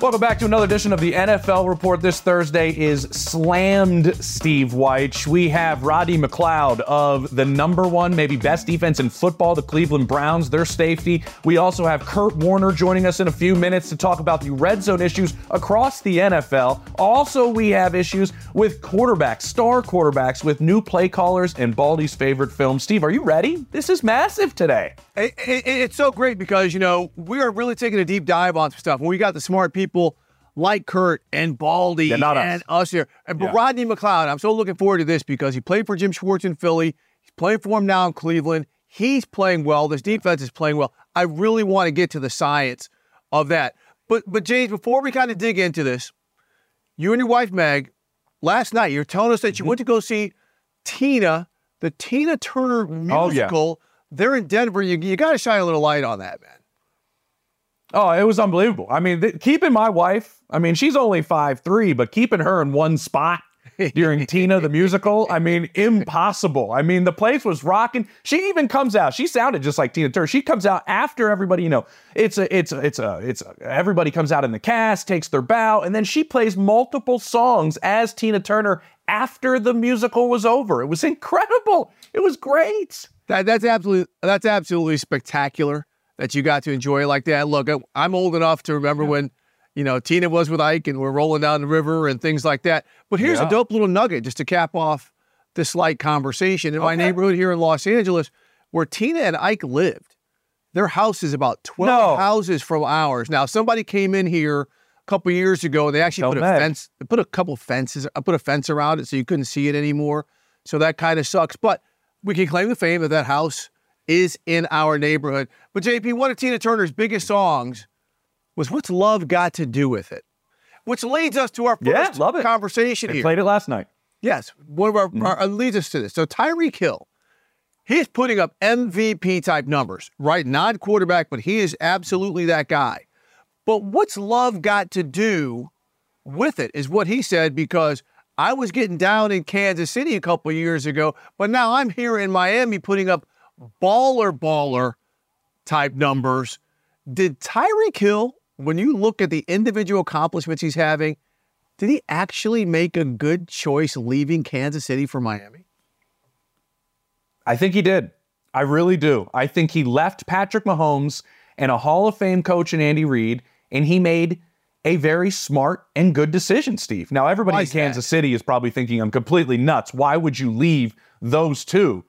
Welcome back to another edition of the NFL Report. This Thursday is slammed Steve Wyche. We have Roddy McLeod of the number one, maybe best defense in football, the Cleveland Browns, their safety. We also have Kurt Warner joining us in a few minutes to talk about the red zone issues across the NFL. Also, we have issues with quarterbacks, star quarterbacks, with new play callers and Baldy's favorite film. Steve, are you ready? This is massive today. It, it, it's so great because, you know, we are really taking a deep dive on some stuff. And we got the smart people like Kurt and Baldy and us. us, here. And, but Yeah. Rodney McLeod, I'm so looking forward to this because he played for Jim Schwartz in Philly. He's playing for him now in Cleveland. He's playing well. This defense is playing well. I really want to get to the science of that. But but James, before we kind of dig into this, you and your wife Meg, last night you're telling us that you Mm-hmm. went to go see Tina, the Tina Turner Oh, yeah. musical. They're in Denver. You, you got to shine a little light on that, man. Oh, it was unbelievable. I mean, th- keeping my wife, I mean, she's only five three, but keeping her in one spot during Tina the musical, I mean, impossible. I mean, the place was rocking. She even comes out. She sounded just like Tina Turner. She comes out after everybody, you know, it's a, it's a, it's a, it's a, everybody comes out in the cast, takes their bow, and then she plays multiple songs as Tina Turner after the musical was over. It was incredible. It was great. That, that's absolutely that's absolutely spectacular that you got to enjoy it like that. Look, I'm old enough to remember when, you know, Tina was with Ike and we're rolling down the river and things like that. But here's Yeah. a dope little nugget just to cap off this light conversation. In my neighborhood here in Los Angeles, where Tina and Ike lived, their house is about 12 No. houses from ours. Now, somebody came in here a couple years ago and they actually Tell put a fence, they put a couple fences, I put a fence around it so you couldn't see it anymore. So that kind of sucks. But we can claim the fame that that house is in our neighborhood. But JP, one of Tina Turner's biggest songs was "What's Love Got to Do with It," which leads us to our first Yeah, love it. conversation They here. played it last night. Yes, one of our, Mm-hmm. our uh, leads us to this. So Tyreek Hill, he's putting up MVP type numbers, right? Not quarterback, but he is absolutely that guy. But what's love got to do with it is what he said because I was getting down in Kansas City a couple years ago, but now I'm here in Miami putting up baller baller type numbers. Did Tyreek Hill, when you look at the individual accomplishments he's having, did he actually make a good choice leaving Kansas City for Miami? I think he did. I really do. I think he left Patrick Mahomes and a Hall of Fame coach in Andy Reid, and he made a very smart and good decision, Steve. Now, everybody in is that? Kansas City is probably thinking I'm completely nuts. Why would you leave those two?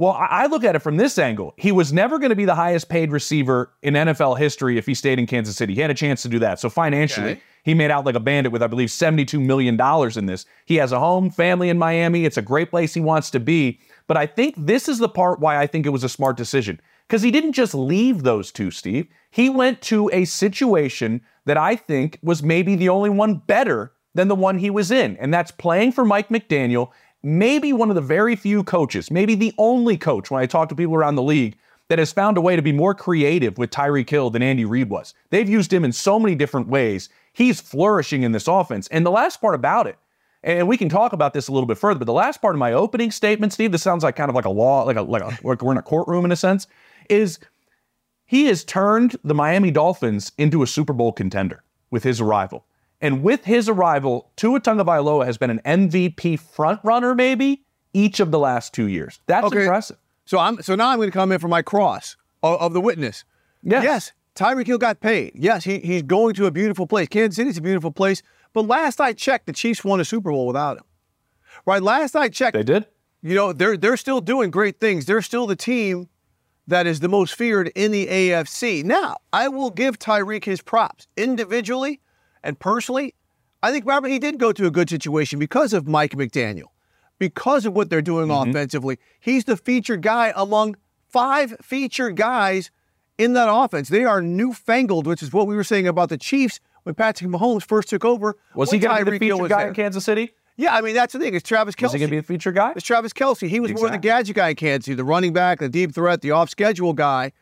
Well, I I look at it from this angle. He was never going to be the highest paid receiver in NFL history if he stayed in Kansas City. He had a chance to do that. So financially, Okay. he made out like a bandit with, I believe, $72 million in this. He has a home, family in Miami. It's a great place he wants to be. But I think this is the part why I think it was a smart decision. Because he didn't just leave those two, Steve. He went to a situation that I think was maybe the only one better than the one he was in. And that's playing for Mike McDaniel, maybe one of the very few coaches, maybe the only coach when I talk to people around the league that has found a way to be more creative with Tyreek Hill than Andy Reid was. They've used him in so many different ways. He's flourishing in this offense. And the last part about it, and we can talk about this a little bit further, but the last part of my opening statement, Steve, this sounds like kind of like a law, like a like a like we're in a courtroom in a sense, is he has turned the Miami Dolphins into a Super Bowl contender with his arrival. And with his arrival, Tua Tagovailoa has been an MVP front runner, maybe each of the last two years. That's Okay. impressive. So I'm so now I'm going to come in for my cross of, of the witness. Yes. Yes, Tyreek Hill got paid. Yes, he, he's going to a beautiful place. Kansas City's a beautiful place. But last I checked, the Chiefs won a Super Bowl without him. Right? Last I checked, They did. you know, they're they're still doing great things. They're still the team that is the most feared in the AFC. Now, I will give Tyreek his props individually and personally. I think Robert he did go to a good situation because of Mike McDaniel, because of what they're doing mm-hmm. offensively. He's the featured guy among five featured guys in that offense. They are newfangled, which is what we were saying about the Chiefs when Patrick Mahomes first took over. Was he going to be the featured guy there. in Kansas City? Yeah, I mean that's the thing. It's Travis Kelce. Is he going to be the featured guy? It's Travis Kelce. He was exactly. more the gadget guy in Kansas City, the running back, the deep threat, the off-schedule guy.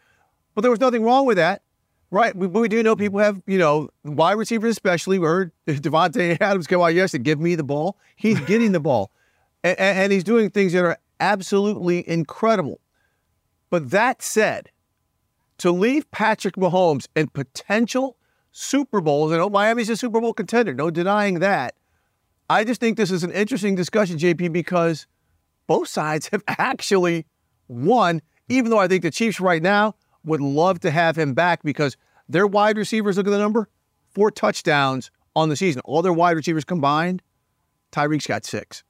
But there was nothing wrong with that, right? We, we do know hmm. people have, you know, wide receivers especially. We heard Davante Adams come out yesterday, give me the ball. He's getting the ball, and, and he's doing things that are absolutely incredible. But that said, to leave Patrick Mahomes in potential Super Bowls, and oh, Miami's a Super Bowl contender, no denying that. I just think this is an interesting discussion, JP, because both sides have actually won, even though I think the Chiefs right now would love to have him back because their wide receivers, look at the number, four touchdowns on the season. All their wide receivers combined, Tyreek's got six.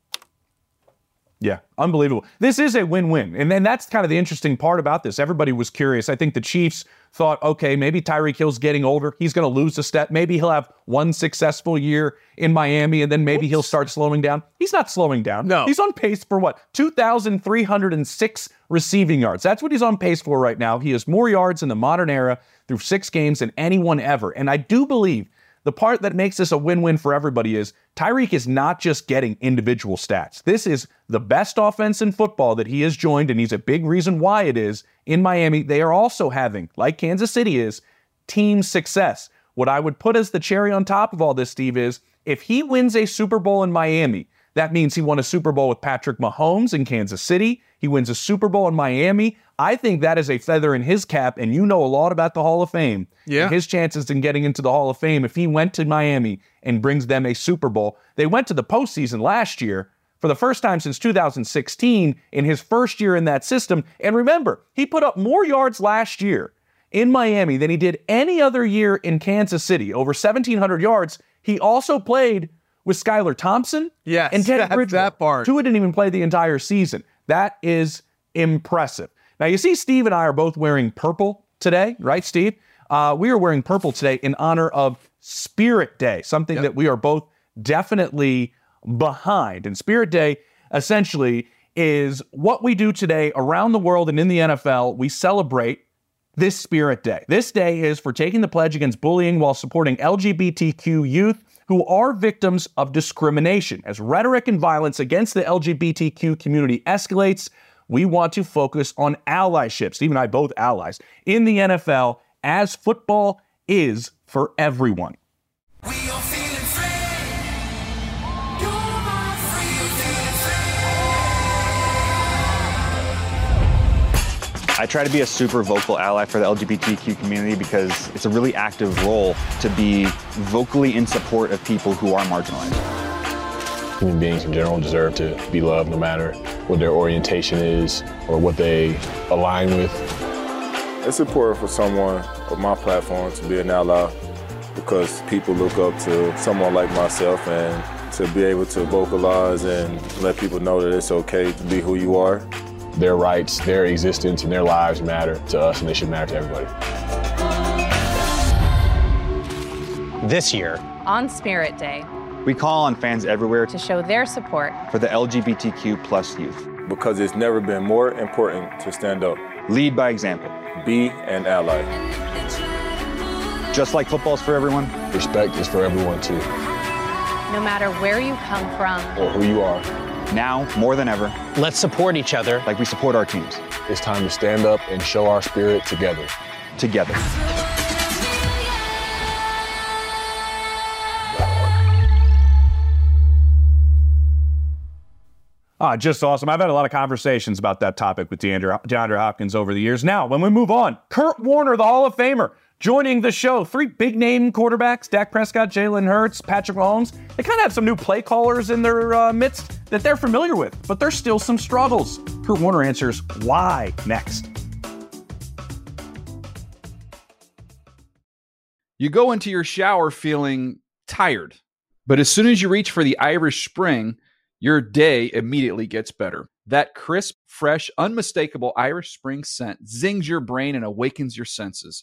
Yeah, unbelievable. This is a win-win. And then that's kind of the interesting part about this. Everybody was curious. I think the Chiefs thought, okay, maybe Tyreek Hill's getting older. He's going to lose a step. Maybe he'll have one successful year in Miami and then maybe Oops. he'll start slowing down. He's not slowing down. No. He's on pace for what? 2,306 receiving yards. That's what he's on pace for right now. He has more yards in the modern era through six games than anyone ever. And I do believe the part that makes this a win win for everybody is Tyreek is not just getting individual stats. This is the best offense in football that he has joined, and he's a big reason why it is in Miami. They are also having, like Kansas City is, team success. What I would put as the cherry on top of all this, Steve, is if he wins a Super Bowl in Miami, that means he won a Super Bowl with Patrick Mahomes in Kansas City. He wins a Super Bowl in Miami. I think that is a feather in his cap, and you know a lot about the Hall of Fame. Yeah. his chances in getting into the Hall of Fame if he went to Miami and brings them a Super Bowl. They went to the postseason last year for the first time since 2016 in his first year in that system. And remember, he put up more yards last year in Miami than he did any other year in Kansas City, over 1,700 yards. He also played with Skylar Thompson yes, and Teddy Bridgewater. That part. Tua didn't even play the entire season. That is impressive. Now, you see, Steve and I are both wearing purple today, right, Steve? Uh, we are wearing purple today in honor of Spirit Day, something yep. that we are both definitely behind. And Spirit Day essentially is what we do today around the world and in the NFL. We celebrate this Spirit Day. This day is for taking the pledge against bullying while supporting LGBTQ youth who are victims of discrimination. As rhetoric and violence against the LGBTQ community escalates, we want to focus on allyship. Steve and I both allies in the NFL as football is for everyone. I try to be a super vocal ally for the LGBTQ community because it's a really active role to be vocally in support of people who are marginalized. Human beings in general deserve to be loved no matter what their orientation is or what they align with. It's important for someone of my platform to be an ally because people look up to someone like myself and to be able to vocalize and let people know that it's okay to be who you are their rights, their existence, and their lives matter to us, and they should matter to everybody. This year, on Spirit Day, we call on fans everywhere to show their support for the LGBTQ plus youth. Because it's never been more important to stand up. Lead by example. Be an ally. Just like football's for everyone, respect is for everyone too. No matter where you come from or who you are. Now, more than ever, let's support each other like we support our teams. It's time to stand up and show our spirit together. Together. Ah, just awesome. I've had a lot of conversations about that topic with DeAndre, DeAndre Hopkins over the years. Now, when we move on, Kurt Warner, the Hall of Famer, joining the show. Three big name quarterbacks Dak Prescott, Jalen Hurts, Patrick Mahomes. They kind of have some new play callers in their uh, midst that they're familiar with, but there's still some struggles. Kurt Warner answers why next. You go into your shower feeling tired, but as soon as you reach for the Irish Spring, your day immediately gets better. That crisp, fresh, unmistakable Irish Spring scent zings your brain and awakens your senses.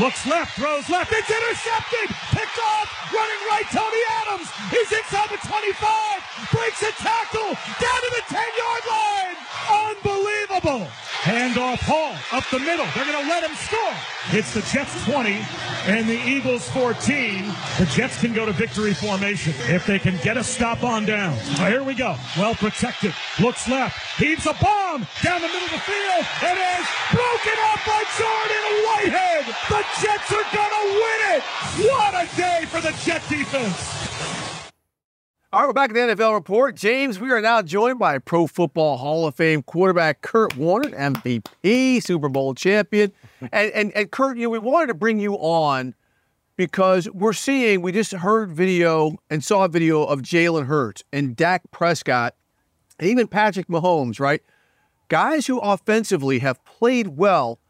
Looks left, throws left. It's intercepted. Picked off. Running right, Tony Adams. He's inside the 25. Breaks a tackle. Down to the 10 yard line. Unbelievable. Handoff Hall up the middle. They're going to let him score. It's the Jets 20 and the Eagles 14. The Jets can go to victory formation if they can get a stop on down. Here we go. Well protected. Looks left. Heaves a bomb down the middle of the field. It is broken up by Jordan Whitehead. The Jets are going to win it. What a day for the Jet defense. All right, we're back at the NFL report. James, we are now joined by Pro Football Hall of Fame quarterback Kurt Warner, MVP, Super Bowl champion. And, and, and Kurt, you know, we wanted to bring you on because we're seeing, we just heard video and saw a video of Jalen Hurts and Dak Prescott, and even Patrick Mahomes, right? Guys who offensively have played well,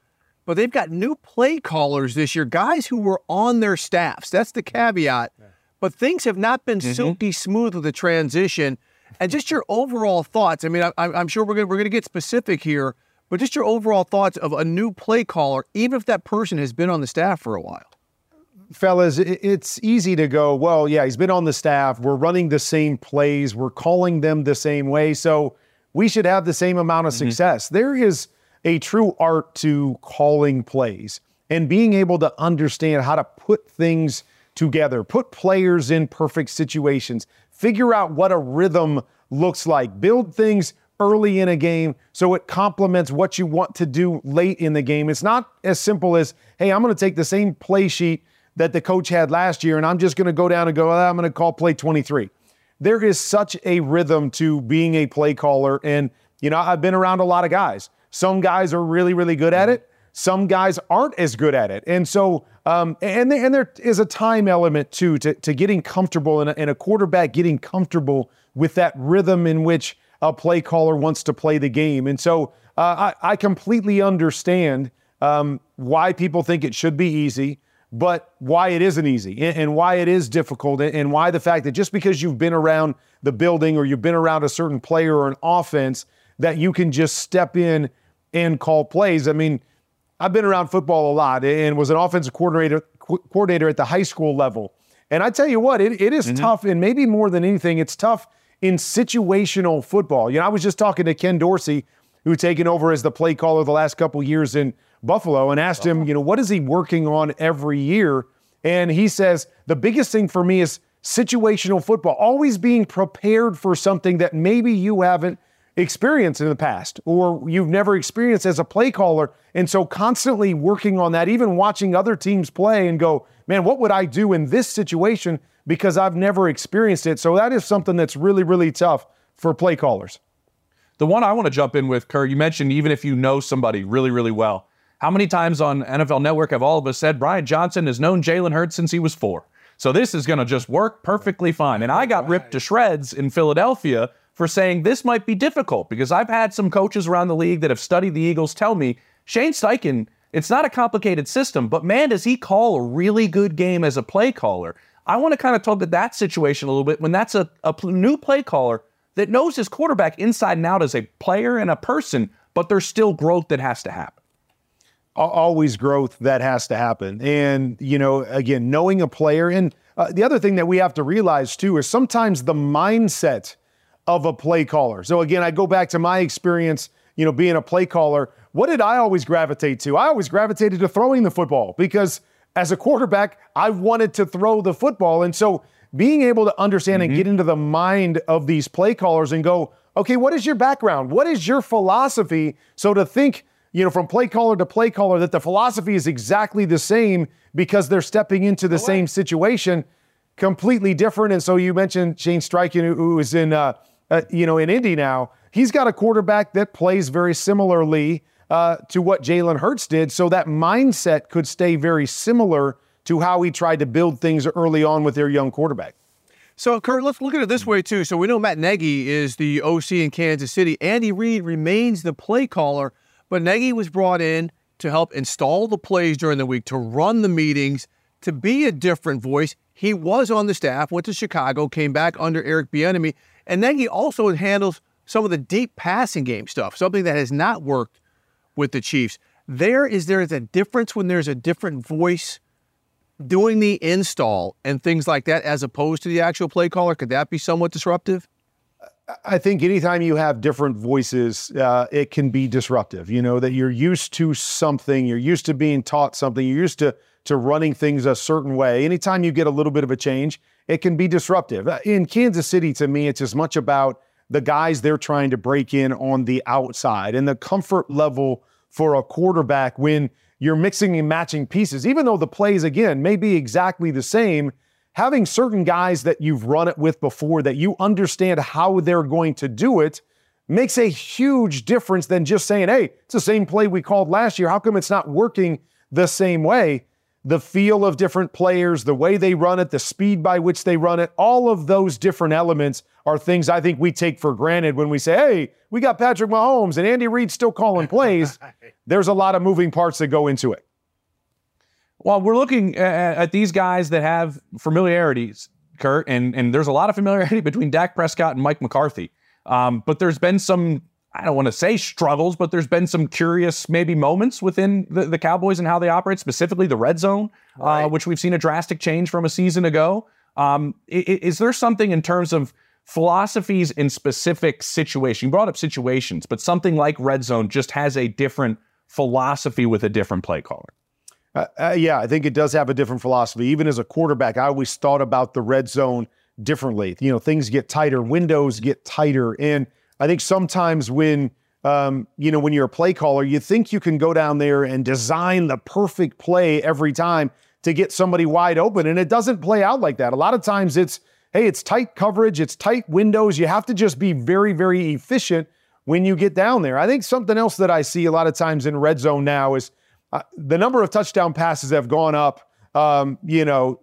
but they've got new play callers this year, guys who were on their staffs. That's the caveat. Yeah but things have not been mm-hmm. silky smooth with the transition. And just your overall thoughts. I mean, I, am sure we're gonna we're gonna get specific here, but just your overall thoughts of a new play caller, even if that person has been on the staff for a while. Fellas, it's easy to go, well, yeah, he's been on the staff. We're running the same plays. We're calling them the same way. So we should have the same amount of mm-hmm. success. There is a true art to calling plays and being able to understand how to put things together, put players in perfect situations, figure out what a rhythm looks like, build things early in a game so it complements what you want to do late in the game. It's not as simple as, hey, I'm going to take the same play sheet that the coach had last year and I'm just going to go down and go, oh, I'm going to call play 23. There is such a rhythm to being a play caller. And, you know, I've been around a lot of guys. Some guys are really, really good at it. Some guys aren't as good at it. And so, um, and, and there is a time element too to, to getting comfortable and a, and a quarterback getting comfortable with that rhythm in which a play caller wants to play the game. And so uh, I, I, completely understand um, why people think it should be easy, but why it isn't easy and, and why it is difficult, and, and why the fact that just because you've been around the building or you've been around a certain player or an offense, that you can just step in and call plays. I mean, I've been around football a lot and was an offensive coordinator coordinator at the high school level. And I tell you what, it, it is mm-hmm. tough, and maybe more than anything, it's tough in situational football. You know, I was just talking to Ken Dorsey, who taken over as the play caller the last couple years in Buffalo, and asked him, you know, what is he working on every year? And he says the biggest thing for me is situational football, always being prepared for something that maybe you haven't experienced in the past or you've never experienced as a play caller. And so constantly working on that, even watching other teams play and go, man, what would I do in this situation? Because I've never experienced it. So that is something that's really, really tough for play callers. The one I want to jump in with, Kurt, you mentioned even if you know somebody really, really well, how many times on NFL Network have all of us said Brian Johnson has known Jalen Hurts since he was four? So this is going to just work perfectly fine. And I got ripped to shreds in Philadelphia for saying this might be difficult because I've had some coaches around the league that have studied the Eagles tell me Shane Steichen, it's not a complicated system, but man, does he call a really good game as a play caller. I want to kind of talk to that situation a little bit when that's a, a new play caller that knows his quarterback inside and out as a player and a person, but there's still growth that has to happen always growth that has to happen. And, you know, again, knowing a player. And uh, the other thing that we have to realize too is sometimes the mindset of a play caller. So again, I go back to my experience, you know, being a play caller. What did I always gravitate to? I always gravitated to throwing the football because as a quarterback, I wanted to throw the football. And so being able to understand mm-hmm. and get into the mind of these play callers and go, okay, what is your background? What is your philosophy? So to think, you know, from play caller to play caller that the philosophy is exactly the same because they're stepping into the same situation, completely different. And so you mentioned Shane Steichen, who is in uh, uh, you know, in Indy now, he's got a quarterback that plays very similarly uh, to what Jalen Hurts did. So that mindset could stay very similar to how he tried to build things early on with their young quarterback. So, Kurt, let's look at it this way, too. So, we know Matt Nagy is the OC in Kansas City. Andy Reid remains the play caller, but Nagy was brought in to help install the plays during the week, to run the meetings, to be a different voice. He was on the staff, went to Chicago, came back under Eric Bieniemy, and then he also handles some of the deep passing game stuff, something that has not worked with the Chiefs. There is there is a difference when there's a different voice doing the install and things like that as opposed to the actual play caller. Could that be somewhat disruptive? I think anytime you have different voices, uh, it can be disruptive. You know that you're used to something, you're used to being taught something, you're used to to running things a certain way. Anytime you get a little bit of a change, it can be disruptive. Uh, in Kansas City, to me, it's as much about the guys they're trying to break in on the outside and the comfort level for a quarterback when you're mixing and matching pieces, even though the plays, again, may be exactly the same. Having certain guys that you've run it with before that you understand how they're going to do it makes a huge difference than just saying, hey, it's the same play we called last year. How come it's not working the same way? The feel of different players, the way they run it, the speed by which they run it, all of those different elements are things I think we take for granted when we say, hey, we got Patrick Mahomes and Andy Reid still calling plays. There's a lot of moving parts that go into it. Well, we're looking at, at these guys that have familiarities, Kurt, and, and there's a lot of familiarity between Dak Prescott and Mike McCarthy. Um, but there's been some I don't want to say struggles, but there's been some curious maybe moments within the, the Cowboys and how they operate, specifically the red zone, uh, right. uh, which we've seen a drastic change from a season ago. Um, is, is, there something in terms of philosophies in specific situations? You brought up situations, but something like red zone just has a different philosophy with a different play caller. Uh, uh, yeah, I think it does have a different philosophy. Even as a quarterback, I always thought about the red zone differently. You know, things get tighter, windows get tighter, and – I think sometimes when um, you know when you're a play caller, you think you can go down there and design the perfect play every time to get somebody wide open, and it doesn't play out like that. A lot of times it's hey, it's tight coverage, it's tight windows. You have to just be very, very efficient when you get down there. I think something else that I see a lot of times in red zone now is uh, the number of touchdown passes have gone up, um, you know,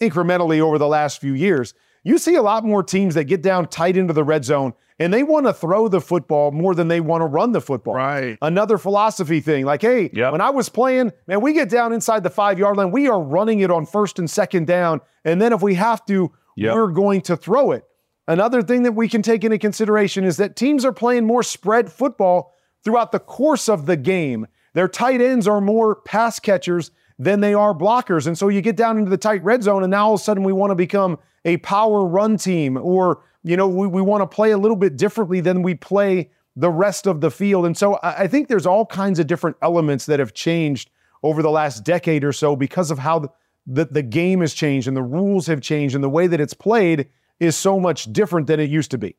incrementally over the last few years. You see a lot more teams that get down tight into the red zone and they want to throw the football more than they want to run the football. Right. Another philosophy thing. Like, hey, yep. when I was playing, man, we get down inside the five yard line, we are running it on first and second down. And then if we have to, yep. we're going to throw it. Another thing that we can take into consideration is that teams are playing more spread football throughout the course of the game. Their tight ends are more pass catchers than they are blockers. And so you get down into the tight red zone, and now all of a sudden we want to become a power run team or you know, we, we want to play a little bit differently than we play the rest of the field. And so I, I think there's all kinds of different elements that have changed over the last decade or so because of how the, the, the game has changed and the rules have changed and the way that it's played is so much different than it used to be.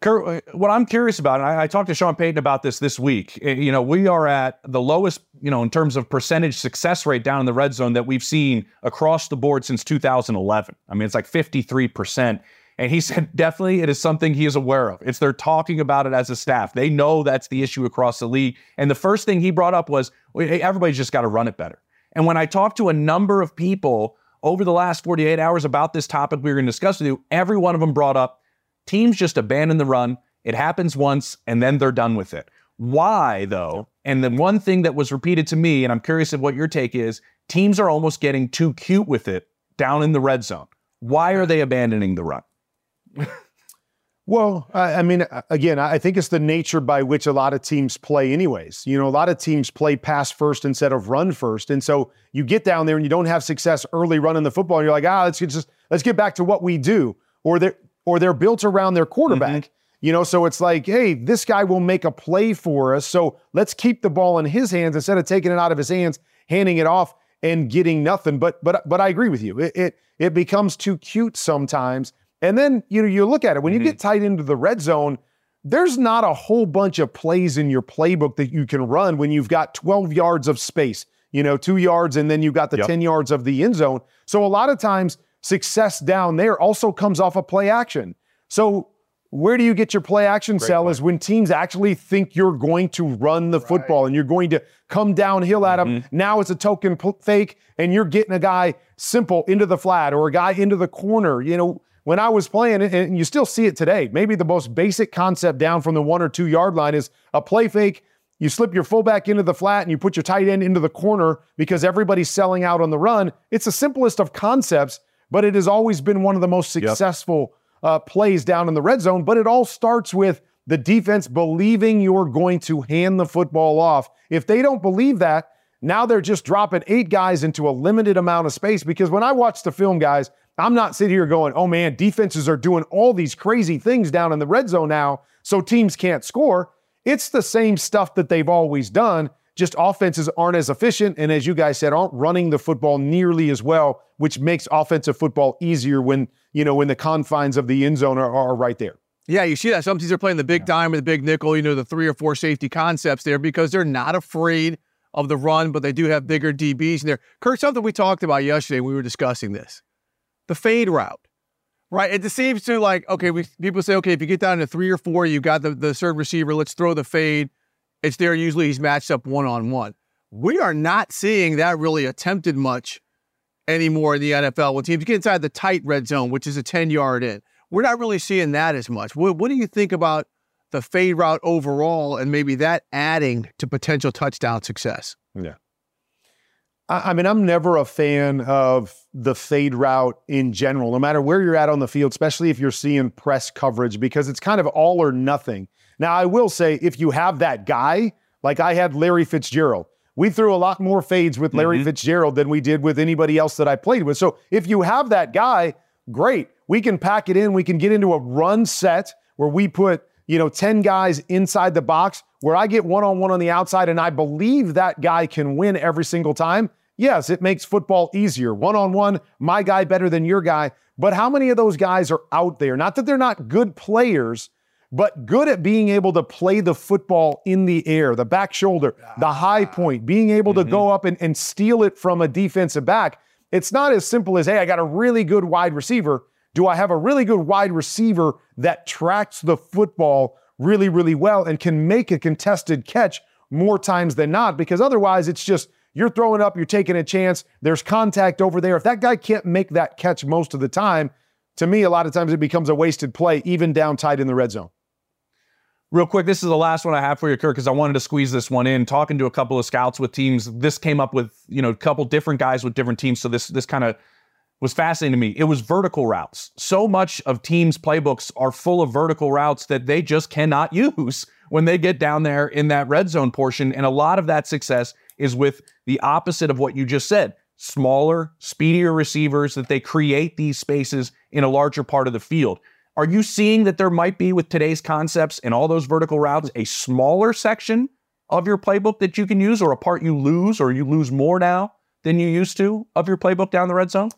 Kurt, uh, what I'm curious about, and I, I, talked to Sean Payton about this this week. Eh, you know, we are at the lowest, you know, in terms of percentage success rate down in the red zone that we've seen across the board since 2011. I mean, it's like 53 percent. And he said, definitely, it is something he is aware of. It's they're talking about it as a staff. They know that's the issue across the league. And the first thing he brought up was, hey, everybody's just got to run it better. And when I talked to a number of people over the last 48 hours about this topic we were going to discuss with you, every one of them brought up teams just abandon the run. It happens once and then they're done with it. Why, though? And the one thing that was repeated to me, and I'm curious of what your take is teams are almost getting too cute with it down in the red zone. Why are they abandoning the run? Well, I, mean, again, I think it's the nature by which a lot of teams play, anyways. You know, a lot of teams play pass first instead of run first, and so you get down there and you don't have success early running the football, and you're like, ah, let's just let's get back to what we do, or they're or they're built around their quarterback. Mm-hmm. You know, so it's like, hey, this guy will make a play for us, so let's keep the ball in his hands instead of taking it out of his hands, handing it off, and getting nothing. But but but I agree with you. It it, it becomes too cute sometimes and then you know you look at it when mm-hmm. you get tight into the red zone, there's not a whole bunch of plays in your playbook that you can run when you've got 12 yards of space, you know, 2 yards and then you've got the yep. 10 yards of the end zone. So a lot of times success down there also comes off of play action. So where do you get your play action Great sell point. is when teams actually think you're going to run the right. football and you're going to come downhill at mm-hmm. them. Now it's a token p- fake and you're getting a guy simple into the flat or a guy into the corner. You know, when I was playing, and you still see it today, maybe the most basic concept down from the one or two yard line is a play fake you slip your fullback into the flat and you put your tight end into the corner because everybody's selling out on the run. It's the simplest of concepts, but it has always been one of the most successful uh, plays down in the red zone. But it all starts with the defense believing you're going to hand the football off. If they don't believe that, now they're just dropping eight guys into a limited amount of space. Because when I watch the film, guys, I'm not sitting here going, oh man, defenses are doing all these crazy things down in the red zone now, so teams can't score. It's the same stuff that they've always done. Just offenses aren't as efficient, and as you guys said, aren't running the football nearly as well, which makes offensive football easier when you know when the confines of the end zone are, are right there. Yeah, you see that. Some teams are playing the big dime or the big nickel, you know, the three or four safety concepts there because they're not afraid of the run, but they do have bigger DBs in there. Kurt, something we talked about yesterday, when we were discussing this. The fade route right? It seems to like, okay, we people say, okay, if you get down to three or four, you've got the, the third receiver, let's throw the fade. It's there. Usually he's matched up one on one. We are not seeing that really attempted much anymore in the NFL when teams get inside the tight red zone, which is a 10 yard in. We're not really seeing that as much. What, what do you think about the fade route overall and maybe that adding to potential touchdown success? Yeah. I mean, I'm never a fan of the fade route in general, no matter where you're at on the field, especially if you're seeing press coverage, because it's kind of all or nothing. Now, I will say, if you have that guy, like I had Larry Fitzgerald, we threw a lot more fades with Larry mm-hmm. Fitzgerald than we did with anybody else that I played with. So if you have that guy, great. We can pack it in. We can get into a run set where we put, you know, 10 guys inside the box where I get one on one on the outside and I believe that guy can win every single time Yes, it makes football easier. One on one, my guy better than your guy. But how many of those guys are out there? Not that they're not good players, but good at being able to play the football in the air, the back shoulder, the high point, being able to mm-hmm. go up and, and steal it from a defensive back. It's not as simple as, hey, I got a really good wide receiver. Do I have a really good wide receiver that tracks the football really, really well and can make a contested catch more times than not? Because otherwise, it's just you're throwing up, you're taking a chance. There's contact over there. If that guy can't make that catch most of the time, to me, a lot of times it becomes a wasted play, even down tight in the red zone. Real quick, this is the last one I have for you, Kirk, because I wanted to squeeze this one in. Talking to a couple of scouts with teams, this came up with you know a couple different guys with different teams. So this this kind of was fascinating to me. It was vertical routes. So much of teams' playbooks are full of vertical routes that they just cannot use when they get down there in that red zone portion. And a lot of that success is with the opposite of what you just said smaller, speedier receivers that they create these spaces in a larger part of the field. Are you seeing that there might be with today's concepts and all those vertical routes a smaller section of your playbook that you can use or a part you lose or you lose more now than you used to of your playbook down the red zone?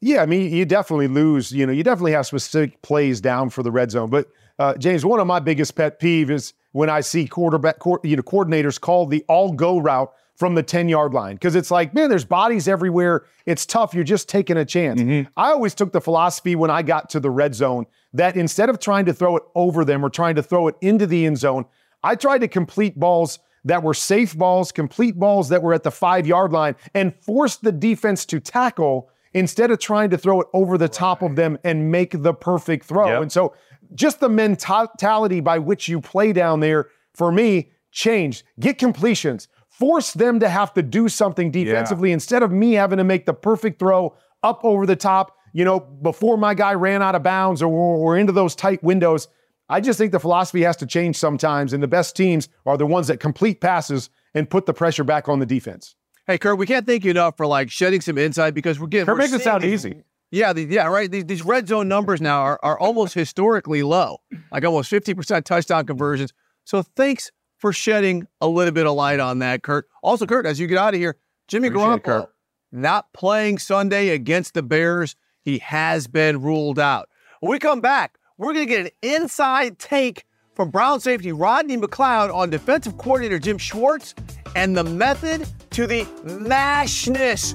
Yeah, I mean, you definitely lose. You know, you definitely have specific plays down for the red zone. But uh, James, one of my biggest pet peeves is when I see quarterback, you know, coordinators call the all go route from the 10 yard line because it's like, man, there's bodies everywhere. It's tough. You're just taking a chance. Mm-hmm. I always took the philosophy when I got to the red zone that instead of trying to throw it over them or trying to throw it into the end zone, I tried to complete balls that were safe balls, complete balls that were at the five yard line, and force the defense to tackle instead of trying to throw it over the top of them and make the perfect throw. Yep. And so just the mentality by which you play down there, for me, changed. Get completions. Force them to have to do something defensively yeah. instead of me having to make the perfect throw up over the top, you know, before my guy ran out of bounds or, or into those tight windows. I just think the philosophy has to change sometimes, and the best teams are the ones that complete passes and put the pressure back on the defense. Hey, Kurt, we can't thank you enough for like shedding some insight because we're getting. Kurt we're makes it sound easy. Yeah, the, yeah, right. These, these red zone numbers now are, are almost historically low, like almost 50% touchdown conversions. So thanks for shedding a little bit of light on that, Kurt. Also, Kurt, as you get out of here, Jimmy Appreciate Garoppolo not playing Sunday against the Bears. He has been ruled out. When we come back, we're going to get an inside take from Brown safety Rodney McLeod on defensive coordinator Jim Schwartz and the method to the mashness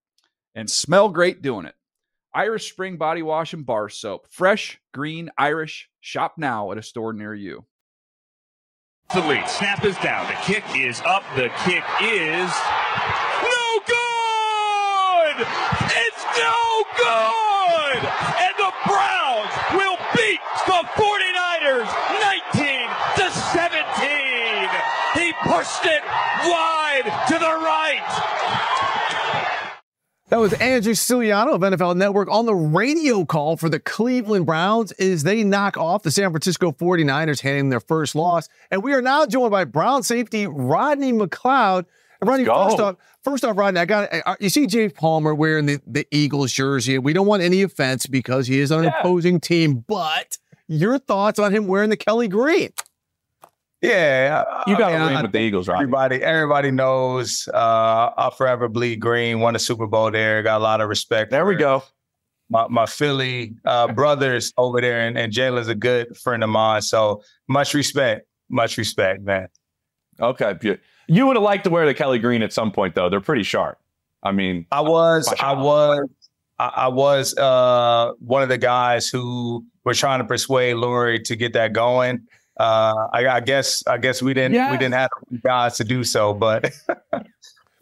and smell great doing it. Irish Spring Body Wash and Bar Soap. Fresh, green, Irish. Shop now at a store near you. The lead. Snap is down. The kick is up. The kick is no good! It's no good! And the Browns will beat the 49ers 19 to 17. He pushed it wide to the right. That was Andrew Siciliano of NFL Network on the radio call for the Cleveland Browns as they knock off the San Francisco 49ers, handing their first loss. And we are now joined by Brown safety Rodney McLeod. And Rodney, first off, first off, Rodney, I got you see James Palmer wearing the, the Eagles jersey. We don't want any offense because he is on an yeah. opposing team, but your thoughts on him wearing the Kelly green? Yeah, you got to win with the Eagles, right? Everybody, everybody knows. Uh, I'll forever bleed green. Won a Super Bowl there. Got a lot of respect. There we go. My, my Philly uh, brothers over there, and, and Jalen's a good friend of mine. So much respect, much respect, man. Okay, you would have liked to wear the Kelly green at some point, though. They're pretty sharp. I mean, I was, I was, I, was uh, one of the guys who were trying to persuade Lurie to get that going. Uh, I, I, guess I guess we didn't we didn't have guys to do so, but.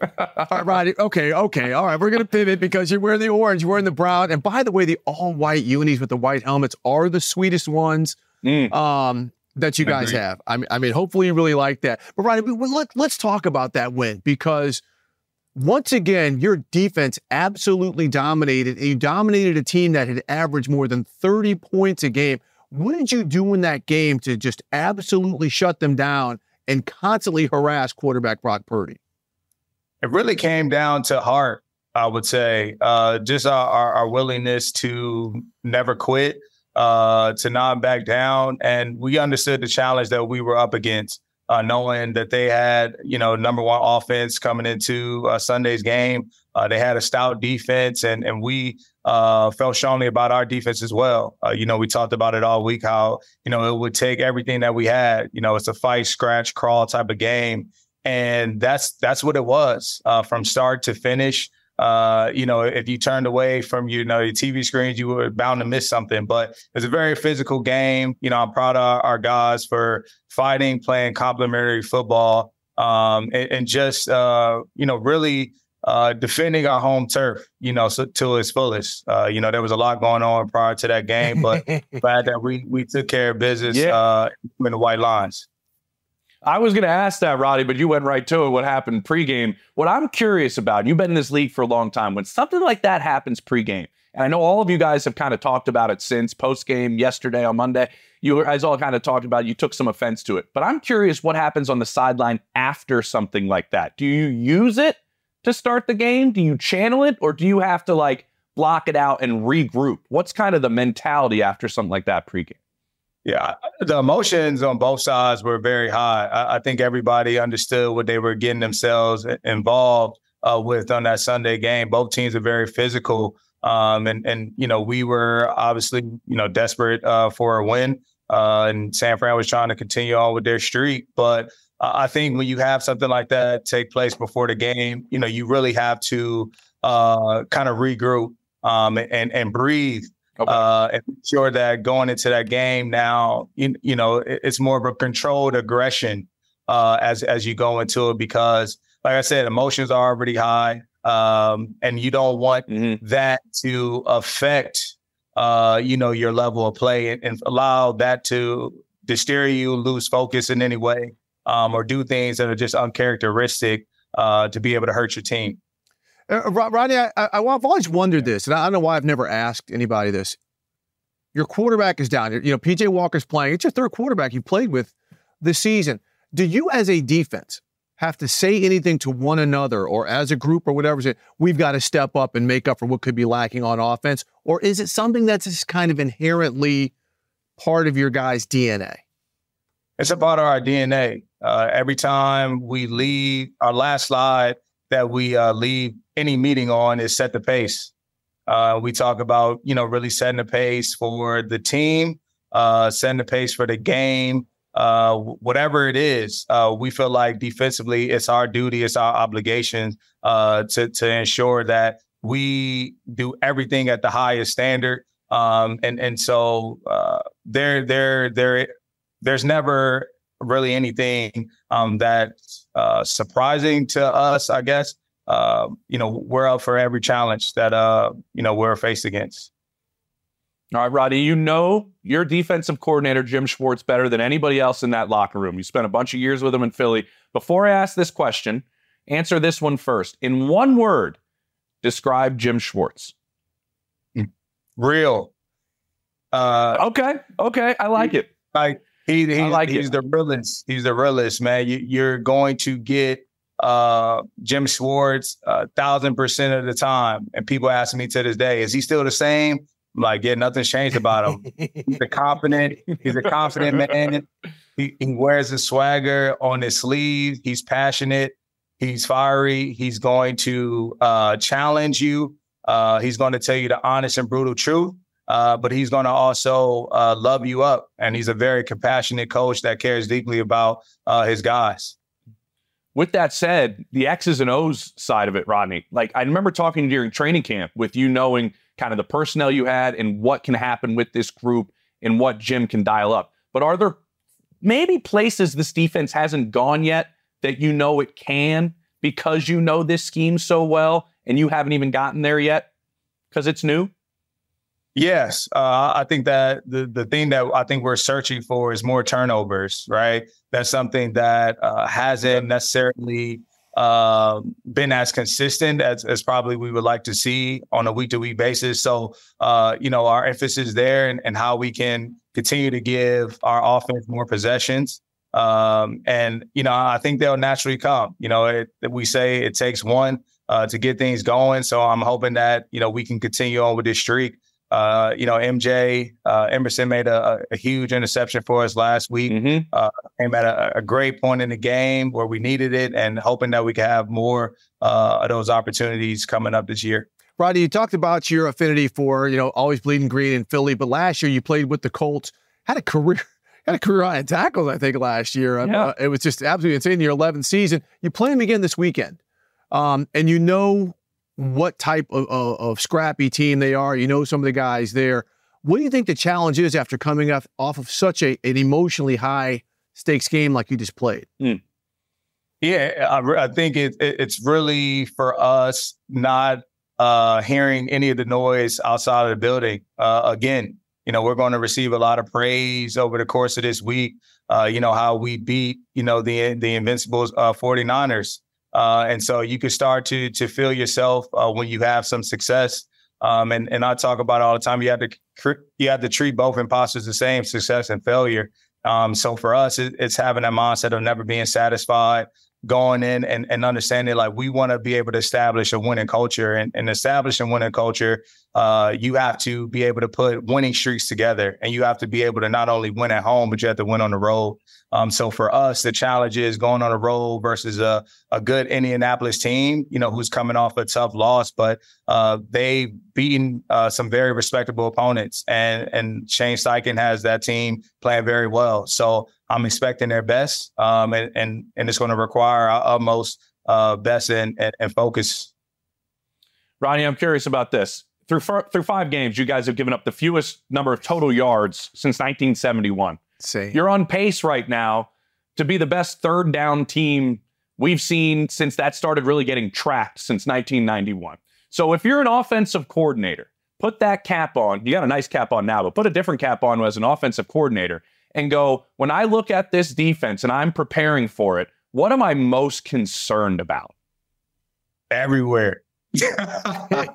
all right, Roddy. Okay, okay, all right. We're gonna pivot because you're wearing the orange, you're wearing the brown, and by the way, the all-white unis with the white helmets are the sweetest ones mm. um, that you guys have. I mean, I mean, hopefully you really like that. But Roddy, let, let's talk about that win because once again, your defense absolutely dominated. And you dominated a team that had averaged more than 30 points a game. What did you do in that game to just absolutely shut them down and constantly harass quarterback Brock Purdy? It really came down to heart, I would say. Uh, just our, our, our, willingness to never quit, uh, to not back down. And we understood the challenge that we were up against, uh, knowing that they had, you know, number one offense coming into uh, Sunday's game. Uh, they had a stout defense, and and we uh, felt strongly about our defense as well. Uh, you know, we talked about it all week how you know it would take everything that we had. You know, it's a fight, scratch, crawl type of game, and that's that's what it was uh, from start to finish. Uh, you know, if you turned away from you know your TV screens, you were bound to miss something. But it's a very physical game. You know, I'm proud of our, guys for fighting, playing complementary football, um, and, and, just uh, you know really uh, defending our home turf, you know, so, to its fullest. Uh, you know, there was a lot going on prior to that game, but glad that we we took care of business yeah. uh, in the white lines. I was going to ask that, Roddy, but you went right to it. What happened pregame? What I'm curious about, you've been in this league for a long time. When something like that happens pregame, and I know all of you guys have kind of talked about it since postgame yesterday on Monday. You guys all kind of talked about it. You took some offense to it, but I'm curious what happens on the sideline after something like that. Do you use it? To start the game? Do you channel it or do you have to like block it out and regroup? What's kind of the mentality after something like that pregame? Yeah, the emotions on both sides were very high. I, I think everybody understood what they were getting themselves involved uh, with on that Sunday game. Both teams are very physical, um, and and you know we were obviously you know desperate uh, for a win, uh, and San Fran was trying to continue on with their streak, but I think when you have something like that take place before the game, you know, you really have to uh, kind of regroup um, and and breathe okay. uh, and ensure that going into that game now, you, you know, it's more of a controlled aggression uh, as as you go into it because, like I said, emotions are already high, um, and you don't want mm-hmm. that to affect, uh, you know, your level of play and, and allow that to to steer you lose focus in any way um, or do things that are just uncharacteristic uh, to be able to hurt your team. Uh, Rodney, I, I, have always wondered this, and I don't know why I've never asked anybody this. Your quarterback is down. You know, PJ Walker's playing. It's your third quarterback you played with this season. Do you, as a defense, have to say anything to one another or as a group or whatever? Say, we've got to step up and make up for what could be lacking on offense? Or is it something that's just kind of inherently part of your guys' DNA? It's a part of our DNA. Uh, every time we leave, our last slide that we uh, leave any meeting on is set the pace. Uh, we talk about, you know, really setting the pace for the team, uh, setting the pace for the game, uh, whatever it is, uh, we feel like defensively, it's our duty, it's our obligation to to ensure that we do everything at the highest standard. Um, and and so there there there there's never really anything um, that's uh, surprising to us, I guess. Uh, you know, we're up for every challenge that uh, you know we're faced against. All right, Roddy, you know your defensive coordinator, Jim Schwartz, better than anybody else in that locker room. You spent a bunch of years with him in Philly. Before I ask this question, answer this one first. In one word, describe Jim Schwartz. Real. Uh, okay, okay, I like it. Like he, he's, like he's it. the realest. He's the realest, man. You, you're going to get uh, Jim Schwartz a thousand percent of the time. And people ask me to this day, is he still the same? I'm like, yeah, nothing's changed about him. he's a confident, he's a confident man. He, he wears his swagger on his sleeve. He's passionate. He's fiery. He's going to uh, challenge you. Uh, he's going to tell you the honest and brutal truth. Uh, but he's going to also uh, love you up. And he's a very compassionate coach that cares deeply about uh, his guys. With that said, the X's and O's side of it, Rodney, like I remember talking during training camp with you knowing kind of the personnel you had and what can happen with this group and what Jim can dial up. But are there maybe places this defense hasn't gone yet that you know it can because you know this scheme so well and you haven't even gotten there yet because it's new? Yes, uh, I think that the the thing that I think we're searching for is more turnovers. Right, that's something that uh, hasn't necessarily uh, been as consistent as, as probably we would like to see on a week to week basis. So, uh, you know, our emphasis there and, and how we can continue to give our offense more possessions. Um, and you know, I think they'll naturally come. You know, it, we say it takes one uh, to get things going. So I'm hoping that you know we can continue on with this streak. Uh, you know, MJ uh, Emerson made a, a, huge interception for us last week. Mm-hmm. Uh, came at a, a, great point in the game where we needed it, and hoping that we can have more uh, of those opportunities coming up this year. Roddy, you talked about your affinity for you know always bleeding green in Philly, but last year you played with the Colts, had a career. Had a career on tackles, I think, last year. Yeah. Uh, it was just absolutely insane. Your 11th season, you play them again this weekend, um, and you know what type of, of, of, scrappy team they are. You know some of the guys there. What do you think the challenge is after coming off, off of such a, an emotionally high stakes game like you just played? Mm. Yeah, I, I think it, it, it's really for us not uh, hearing any of the noise outside of the building. Uh, again, you know, we're going to receive a lot of praise over the course of this week. Uh, you know, how we beat, you know, the the Invincibles uh, 49ers. Uh, and so you can start to to feel yourself uh, when you have some success. Um, and and I talk about all the time. You have to you have to treat both imposters the same, success and failure. Um, so for us, it, it's having that mindset of never being satisfied, going in and, and understanding like we want to be able to establish a winning culture and, and establish a winning culture. Uh, you have to be able to put winning streaks together, and you have to be able to not only win at home, but you have to win on the road. Um, so for us, the challenge is going on a road versus a, a good Indianapolis team, you know, who's coming off a tough loss, but uh, they've beaten uh, some very respectable opponents, and and Shane Steichen has that team playing very well. So I'm expecting their best, um, and and and it's going to require our utmost uh, best and, and and focus. Ronnie, I'm curious about this. Through through five games, you guys have given up the fewest number of total yards since 1971. See. You're on pace right now to be the best third down team we've seen since that started really getting tracked since 1991. So if you're an offensive coordinator, put that cap on. You got a nice cap on now, but put a different cap on as an offensive coordinator and go, when I look at this defense and I'm preparing for it, what am I most concerned about? Everywhere. like,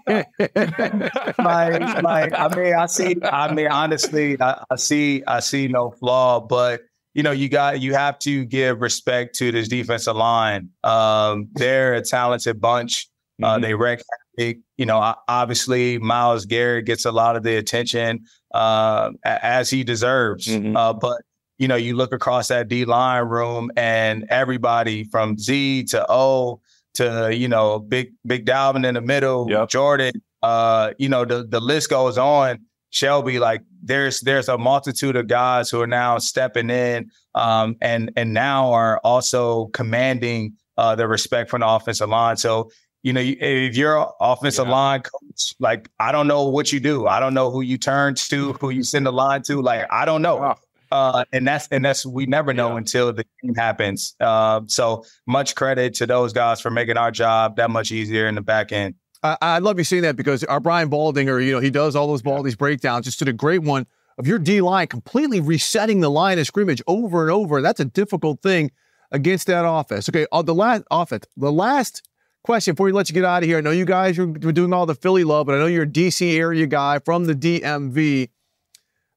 like, I mean, I see. I mean, honestly, I, I, see. I see no flaw, but you know, you got you have to give respect to this defensive line. Um, they're a talented bunch. Uh, mm-hmm. They wreck. You know, obviously, Myles Garrett gets a lot of the attention uh, as he deserves. Mm-hmm. Uh, but you know, you look across that D line room, and everybody from Z to O to you know big big Dalvin in the middle, yep. Jordan. Uh, you know the the list goes on. Shelby, like there's there's a multitude of guys who are now stepping in um, and and now are also commanding uh, the respect from the offensive line. So you know, if you're offensive yeah. line coach, like I don't know what you do. I don't know who you turn to, who you send the line to. Like I don't know. Wow. Uh, and that's and that's we never know yeah. until the game happens. Uh, so much credit to those guys for making our job that much easier in the back end. I, I love you seeing that because our Brian Baldinger, you know, he does all those these breakdowns. Just did a great one of your D line completely resetting the line of scrimmage over and over. That's a difficult thing against that offense. Okay, on the last offense, the last question before we let you get out of here. I know you guys are doing all the Philly love, but I know you're a DC area guy from the DMV.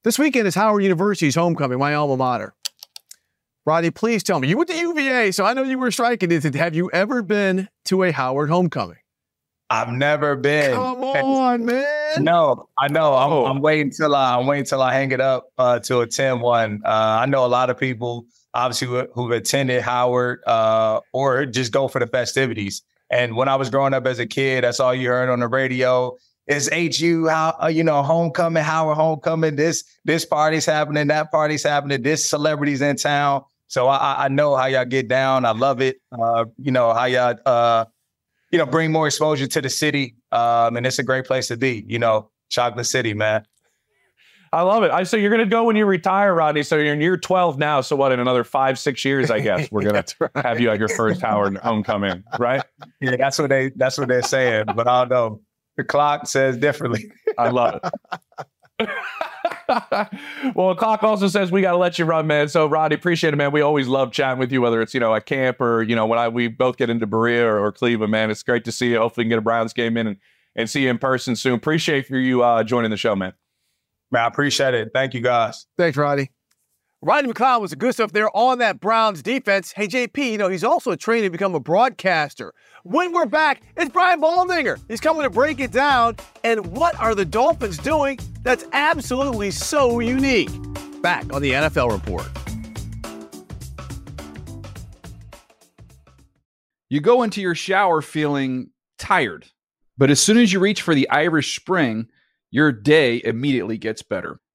This weekend is Howard University's homecoming, my alma mater. Rodney, please tell me. You went to UVA, so I know you were striking it. Have you ever been to a Howard homecoming? I've never been. Come on, man. No, I know. I'm, oh. I'm waiting till I, I'm waiting till I hang it up uh, to attend one. Uh, I know a lot of people, obviously, who, who've attended Howard uh, or just go for the festivities. And when I was growing up as a kid, that's all you heard on the radio. Is HU how uh, you know homecoming, Howard homecoming? This this party's happening, that party's happening. This celebrities in town. So I, I know how y'all get down. I love it. Uh, you know how y'all uh, you know bring more exposure to the city, um, and it's a great place to be. You know, Chocolate City, man. I love it. I so you're going to go when you retire, Rodney. So you're in year 12 now. So what? In another five, six years, I guess we're going to right. have you at your first Howard homecoming, right? Yeah, that's what they that's what they're saying. But I don't know. The clock says differently. I love it. well, the clock also says we got to let you run, man. So, Roddy, appreciate it, man. We always love chatting with you, whether it's you know at camp or you know when I we both get into Berea or, or Cleveland, man. It's great to see you. Hopefully, we can get a Browns game in and, and see you in person soon. Appreciate for you uh, joining the show, man. Man, I appreciate it. Thank you, guys. Thanks, Roddy. Rodney McLeod was the good stuff there on that Browns defense. Hey, JP, you know, he's also trained to become a broadcaster. When we're back, it's Brian Baldinger. He's coming to break it down. And what are the Dolphins doing that's absolutely so unique? Back on the NFL Report. You go into your shower feeling tired, but as soon as you reach for the Irish Spring, your day immediately gets better.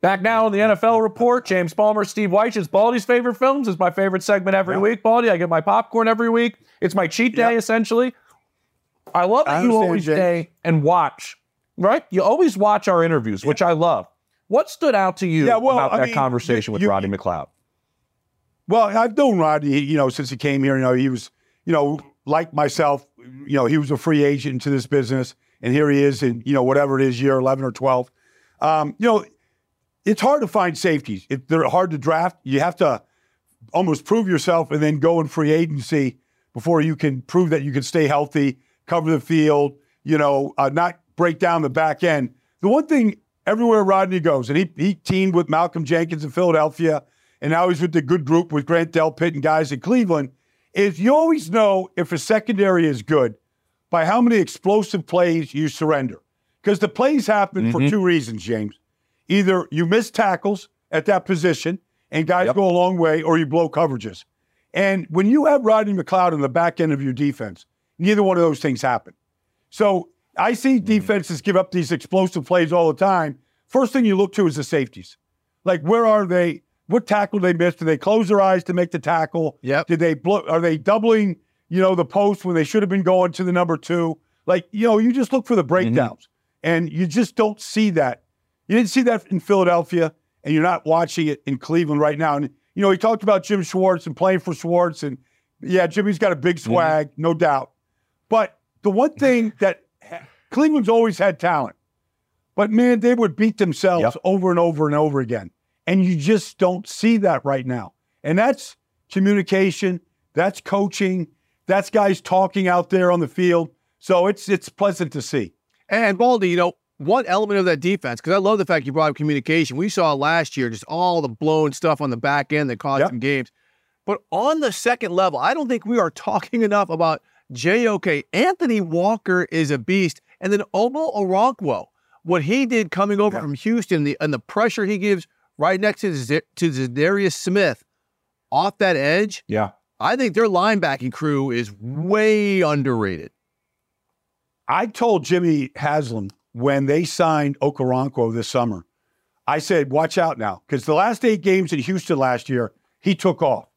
Back now on the NFL report, James Palmer, Steve Wyche. It's Baldy's favorite films. It's my favorite segment every yep. week, Baldy. I get my popcorn every week. It's my cheat day, yep. essentially. I love that I you always James. stay and watch, right? You always watch our interviews, yeah. which I love. What stood out to you yeah, well, about I that mean, conversation you, with Roddy McLeod? Well, I've known Roddy, you know, since he came here. You know, he was, you know, like myself, you know, he was a free agent into this business, and here he is in, you know, whatever it is, year 11 or 12. Um, you know, it's hard to find safeties. If they're hard to draft, you have to almost prove yourself and then go in free agency before you can prove that you can stay healthy, cover the field, you know, uh, not break down the back end. The one thing everywhere Rodney goes, and he, he teamed with Malcolm Jenkins in Philadelphia, and now he's with the good group with Grant Delpit and guys in Cleveland, is you always know if a secondary is good by how many explosive plays you surrender. Because the plays happen mm-hmm. for two reasons, James either you miss tackles at that position and guys yep. go a long way, or you blow coverages. And when you have Rodney McLeod in the back end of your defense, neither one of those things happen. So I see mm-hmm. defenses give up these explosive plays all the time. First thing you look to is the safeties. Like where are they? What tackle they missed? Do they close their eyes to make the tackle? Yep. Did they blow? Are they doubling? You know the post when they should have been going to the number two. Like you know, you just look for the mm-hmm. breakdowns, mm-hmm. and you just don't see that you didn't see that in Philadelphia, and you're not watching it in Cleveland right now. And you know, he talked about Jim Schwartz and playing for Schwartz, and yeah, Jimmy's got a big mm-hmm. swag, mm-hmm. no doubt. But the one thing that Cleveland's always had talent, but man, they would beat themselves yep. over and over and over again, and you just don't see that right now. And that's communication, that's coaching, that's guys talking out there on the field. So it's it's pleasant to see. And Baldy, you know, one element of that defense, because I love the fact you brought up communication. We saw last year just all the blown stuff on the back end that caused yep. some games. But on the second level, I don't think we are talking enough about JOK. Anthony Walker is a beast. And then Omo Okoronkwo, what he did coming over yeah. from Houston the, and the pressure he gives right next to, Z- to Za'Darius Smith off that edge. Yeah. I think their linebacking crew is way underrated. I told Jimmy Haslam when they signed Okoronkwo this summer, I said, watch out now, because the last eight games in Houston last year, he took off.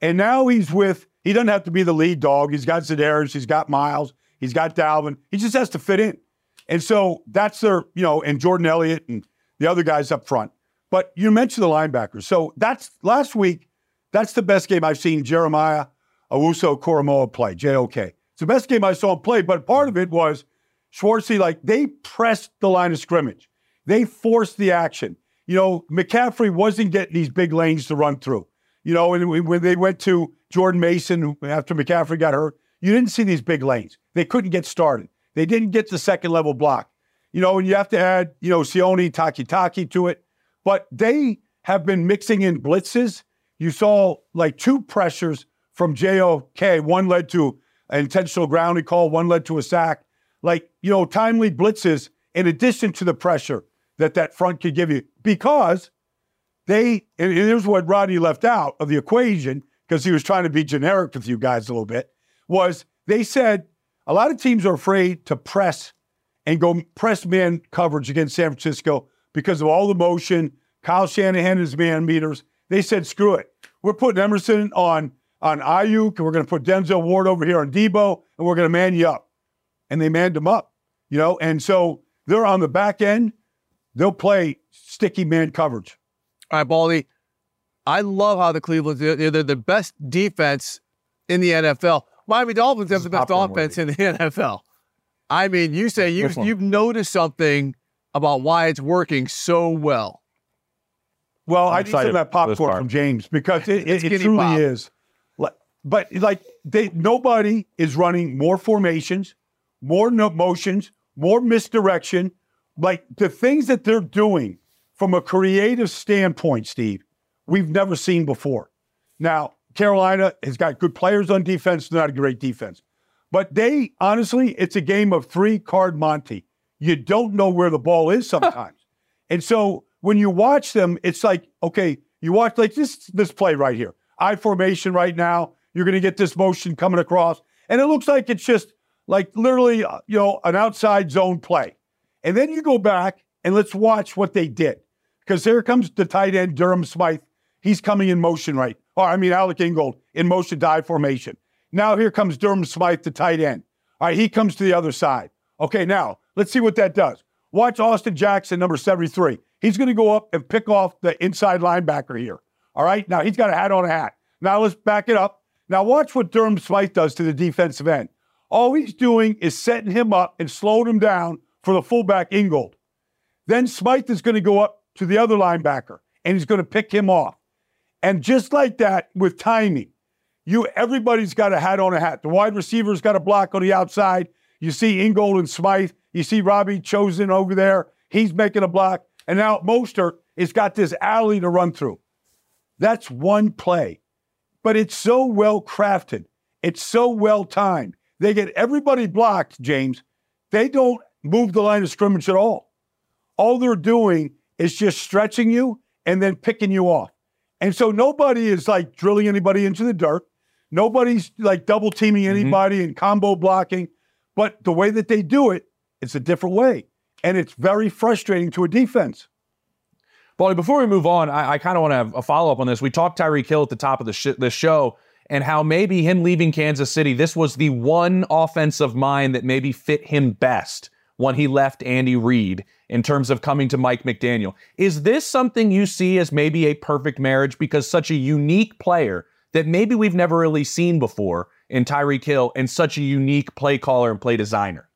And now he's with, he doesn't have to be the lead dog. He's got Za'Darius, he's got Myles, he's got Dalvin. He just has to fit in. And so that's their, you know, and Jordan Elliott and the other guys up front. But you mentioned the linebackers. So that's last week, that's the best game I've seen Jeremiah Owusu Koramoah play, JOK. It's the best game I saw him play, but part of it was Schwartzy, like they pressed the line of scrimmage. They forced the action. You know, McCaffrey wasn't getting these big lanes to run through. You know, and when they went to Jordan Mason after McCaffrey got hurt, you didn't see these big lanes. They couldn't get started. They didn't get the second level block. You know, and you have to add, you know, Sione Takitaki to it. But they have been mixing in blitzes. You saw like two pressures from JOK. One led to an intentional grounding call, one led to a sack. Like, you know, timely blitzes in addition to the pressure that that front could give you because they, and here's what Rodney left out of the equation because he was trying to be generic with you guys a little bit, was they said a lot of teams are afraid to press and go press man coverage against San Francisco because of all the motion. Kyle Shanahan and his man meters. They said, screw it. We're putting Emerson on on Aiyuk, and we're going to put Denzel Ward over here on Deebo, and we're going to man you up. And they manned him up, you know. And so they're on the back end. They'll play sticky man coverage. All right, Baldy. I love how the Cleveland they're, they're the best defense in the NFL. Miami Dolphins have the best offense worthy. in the NFL. I mean, you say you you've noticed something about why it's working so well. Well, I'm i need some of that popcorn from James because it, it, it truly pop. is. But like they, nobody is running more formations, more no motions, more misdirection. Like the things that they're doing from a creative standpoint, Steve, we've never seen before. Now, Carolina has got good players on defense, not a great defense. But they, honestly, it's a game of three card Monte. You don't know where the ball is sometimes. and so when you watch them, it's like, okay, you watch like this this play right here. I formation right now. You're going to get this motion coming across. And it looks like it's just like literally, uh, you know, an outside zone play. And then you go back and let's watch what they did. Because here comes the tight end, Durham Smythe. He's coming in motion right. Or I mean, Alec Ingold in motion die formation. Now here comes Durham Smythe, the tight end. All right, he comes to the other side. Okay, now let's see what that does. Watch Austin Jackson, number 73. He's going to go up and pick off the inside linebacker here. All right, now he's got a hat on a hat. Now let's back it up. Now watch what Durham Smythe does to the defensive end. All he's doing is setting him up and slowing him down for the fullback Ingold. Then Smythe is going to go up to the other linebacker and he's going to pick him off. And just like that, with timing, you everybody's got a hat on a hat. The wide receiver's got a block on the outside. You see Ingold and Smythe. You see Robbie Chosen over there. He's making a block. And now Mostert has got this alley to run through. That's one play but it's so well crafted. It's so well timed. They get everybody blocked, James. They don't move the line of scrimmage at all. All they're doing is just stretching you and then picking you off. And so nobody is like drilling anybody into the dirt. Nobody's like double teaming mm-hmm. anybody mm-hmm. and combo blocking. But the way that they do it, it's a different way. And it's very frustrating to a defense. Paulie, before we move on, I, I kind of want to have a follow up on this. We talked Tyreek Hill at the top of the sh- this show and how maybe him leaving Kansas City, this was the one offensive mind that maybe fit him best when he left Andy Reid in terms of coming to Mike McDaniel. Is this something you see as maybe a perfect marriage because such a unique player that maybe we've never really seen before in Tyreek Hill and such a unique play caller and play designer?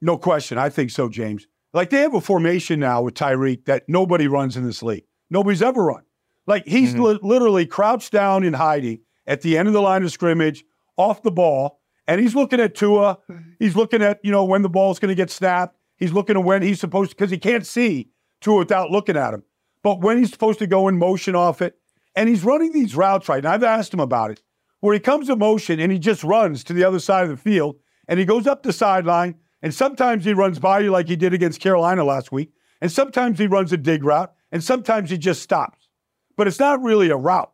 No question. I think so, James. Like they have a formation now with Tyreek that nobody runs in this league. Nobody's ever run. Like he's mm-hmm. li- literally crouched down in hiding at the end of the line of scrimmage, off the ball, and he's looking at Tua. He's looking at you know when the ball's going to get snapped. He's looking at when he's supposed to because he can't see Tua without looking at him. But when he's supposed to go in motion off it, And he's running these routes right. And I've asked him about it, where he comes in motion and he just runs to the other side of the field and he goes up the sideline. And sometimes he runs by you like he did against Carolina last week. And sometimes he runs a dig route. And sometimes he just stops. But it's not really a route.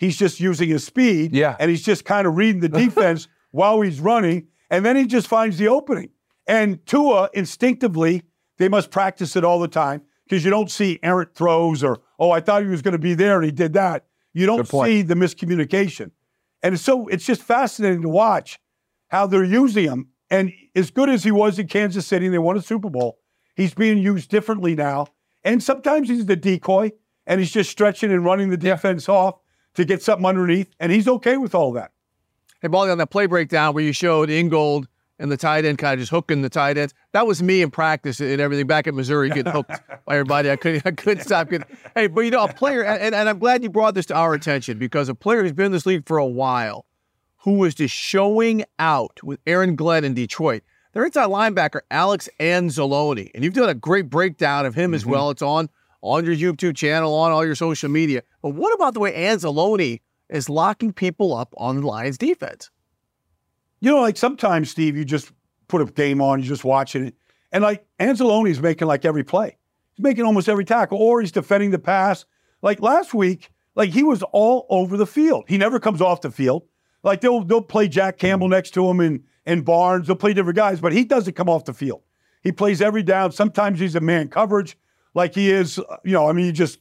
He's just using his speed. Yeah. And he's just kind of reading the defense while he's running. And then he just finds the opening. And Tua instinctively, they must practice it all the time because you don't see errant throws or, oh, I thought he was going to be there and he did that. You don't see the miscommunication. And so it's just fascinating to watch how they're using him. And as good as he was in Kansas City, and they won a Super Bowl, he's being used differently now. And sometimes he's the decoy and he's just stretching and running the defense off to get something underneath. And he's okay with all that. Hey, Baldy, on that play breakdown where you showed Ingold and the tight end kind of just hooking the tight ends, that was me in practice and everything back at Missouri getting hooked by everybody. I couldn't, I couldn't stop getting. Hey, but you know, a player, and, and I'm glad you brought this to our attention because a player who's been in this league for a while, who was just showing out with Aaron Glenn in Detroit. Their inside linebacker, Alex Anzalone, and you've done a great breakdown of him as Mm-hmm. well. It's on on your YouTube channel, on all your social media. But what about the way Anzalone is locking people up on the Lions defense? You know, like sometimes, Steve, you just put a game on, you're just watching it. And like Anzalone's making like every play. He's making almost every tackle, or he's defending the pass. Like last week, like he was all over the field. He never comes off the field. Like they'll they'll play Jack Campbell next to him and and Barnes. They'll play different guys, but he doesn't come off the field. He plays every down. Sometimes he's a man coverage, like he is. uh, You know, I mean, you just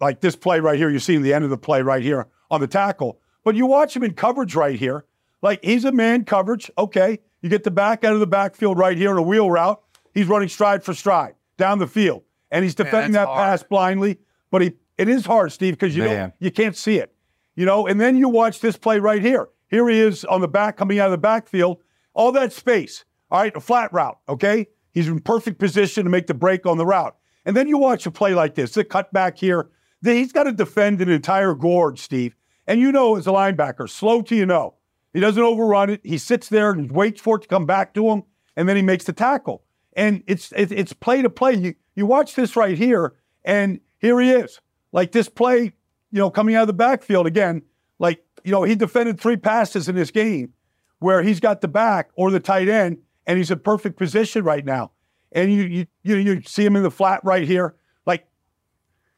like this play right here. You're seeing the end of the play right here on the tackle. But you watch him in coverage right here. Like he's a man coverage. Okay. You get the back out of the backfield right here in a wheel route. He's running stride for stride down the field. And he's defending that's that pass blindly. But he it is hard, Steve, because you Man. don't you can't see it. You know, and then you watch this play right here. Here he is on the back coming out of the backfield. All that space. All right, a flat route. Okay. He's in perfect position to make the break on the route. And then you watch a play like this, the cut back here. He's got to defend an entire gorge, Steve. And you know, as a linebacker, slow to you know. He doesn't overrun it. He sits there and waits for it to come back to him, and then he makes the tackle. And it's it's play to play. You you watch this right here, and here he is. Like this play, you know, coming out of the backfield again. Like you know, he defended three passes in this game where he's got the back or the tight end, and he's in perfect position right now. And you you you, you see him in the flat right here. Like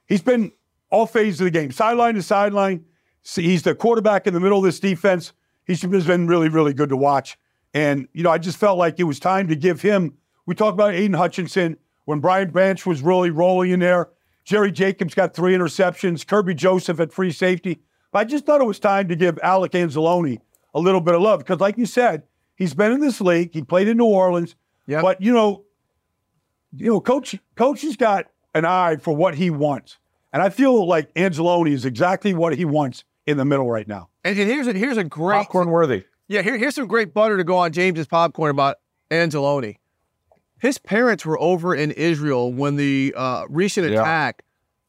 he's been all phases of the game, sideline to sideline. See, He's the quarterback in the middle of this defense. He's been really, really good to watch. And, you know, I just felt like it was time to give him. We talked about Aidan Hutchinson when Brian Branch was really rolling in there. Jerry Jacobs got three interceptions. Kerby Joseph at free safety. But I just thought it was time to give Alec Anzalone a little bit of love because, like you said, he's been in this league. He played in New Orleans. Yep. But, you know, you know, coach coach has got an eye for what he wants. And I feel like Anzalone is exactly what he wants in the middle right now. And, and here's a here's a great Popcorn worthy. Yeah, here, here's some great butter to go on James's popcorn about Anzalone. His parents were over in Israel when the uh, recent Yeah. attack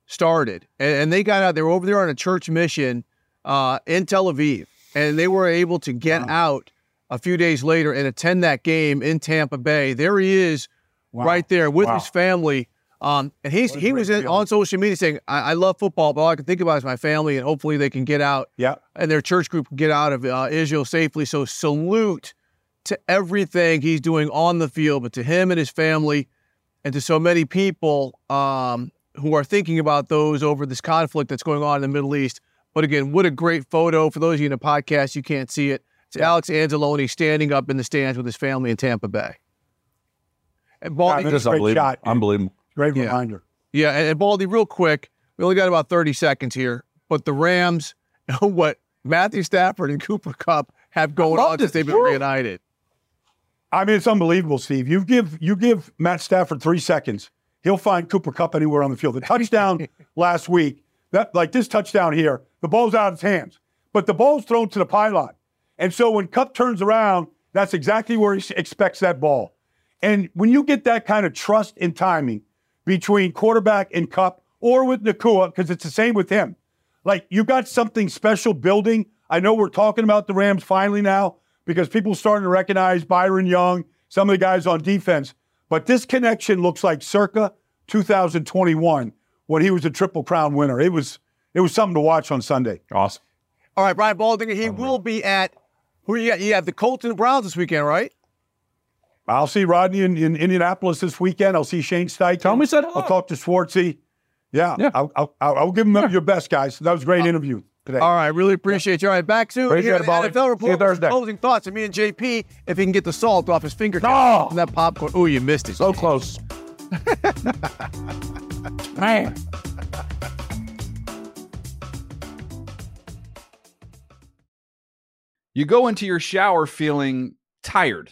started, and, and they got out. They were over there on a church mission uh, in Tel Aviv, and they were able to get out a few days later and attend that game in Tampa Bay. There he is, right there with Wow. his family. Um, and he's he was in, on social media saying, I, "I love football, but all I can think about is my family, and hopefully they can get out." Yeah. and their church group can get out of uh, Israel safely. So salute to everything he's doing on the field, but to him and his family, and to so many people um, who are thinking about those over this conflict that's going on in the Middle East. But again, what a great photo for those of you in the podcast you can't see it. It's Alex Anzalone standing up in the stands with his family in Tampa Bay. And Baldy, Yeah, Just Great unbelievable. shot. Unbelievable. Great Yeah. reminder. Yeah, and, and Baldy, real quick, we only got about 30 seconds here, but the Rams, what Matthew Stafford and Cooper Kupp have going on since they've been reunited. I mean, it's unbelievable, Steve. You give you give Matt Stafford three seconds, he'll find Cooper Kupp anywhere on the field. The touchdown last week, that like this touchdown here, the ball's out of his hands, but the ball's thrown to the pylon, and so when Kupp turns around, that's exactly where he expects that ball. And when you get that kind of trust and timing between quarterback and Kupp, or with Nacua, because it's the same with him, like you got something special building. I know we're talking about the Rams finally now because people starting to recognize Byron Young, some of the guys on defense. But this connection looks like circa 2021 when he was a Triple Crown winner. It was it was something to watch on Sunday. Awesome. All right, Brian Baldinger, he will be at who you got? You have the Colts and the Browns this weekend, right? I'll see Rodney in, in Indianapolis this weekend. I'll see Shane Steichen. Tell me said hello. I'll talk to Schwartzy. Yeah, Yeah. I'll, I'll, I'll I'll give him your best, guys. That was a great uh, interview today. All right, really appreciate you. All right, back to Appreciate here it, at the Baldy. NFL See report. Thursday. Closing thoughts, and me and JP, if he can get the salt off his fingertips No. from that popcorn. Oh, you missed it. So close. Man. You go into your shower feeling tired,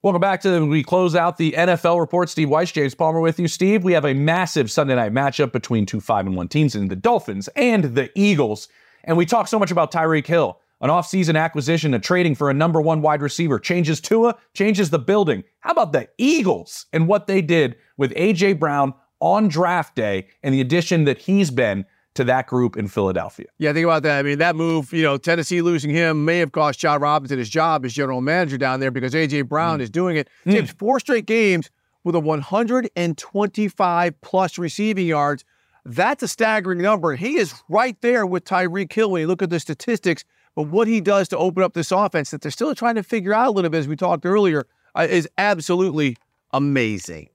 Welcome back to we close out the NFL report. Steve Wyche, James Palmer with you. Steve, we have a massive Sunday night matchup between two five and one teams in the Dolphins and the Eagles. And we talk so much about Tyreek Hill, an offseason acquisition, a trading for a number one wide receiver, changes Tua, changes the building. How about the Eagles and what they did with AJ Brown on draft day and the addition that he's been to that group in Philadelphia? Yeah, think about that. I mean, that move, you know, Tennessee losing him may have cost Jon Robinson his job as general manager down there because A.J. Brown is doing it. James, four straight games with a 125 plus receiving yards. That's a staggering number. He is right there with Tyreek Hill when you look at the statistics. But what he does to open up this offense that they're still trying to figure out a little bit, as we talked earlier, uh, is absolutely amazing.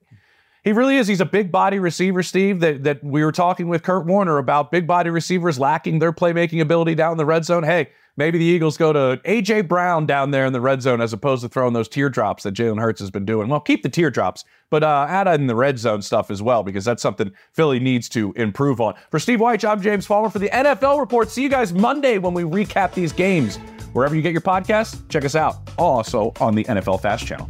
He really is. He's a big body receiver, Steve. That that we were talking with Kurt Warner about big body receivers lacking their playmaking ability down in the red zone. Hey, maybe the Eagles go to AJ Brown down there in the red zone as opposed to throwing those teardrops that Jalen Hurts has been doing. Well, keep the teardrops, but uh, add in the red zone stuff as well because that's something Philly needs to improve on. For Steve Wyche, I'm James Palmer for the NFL Report. See you guys Monday when we recap these games. Wherever you get your podcasts, check us out. Also on the NFL Fast Channel.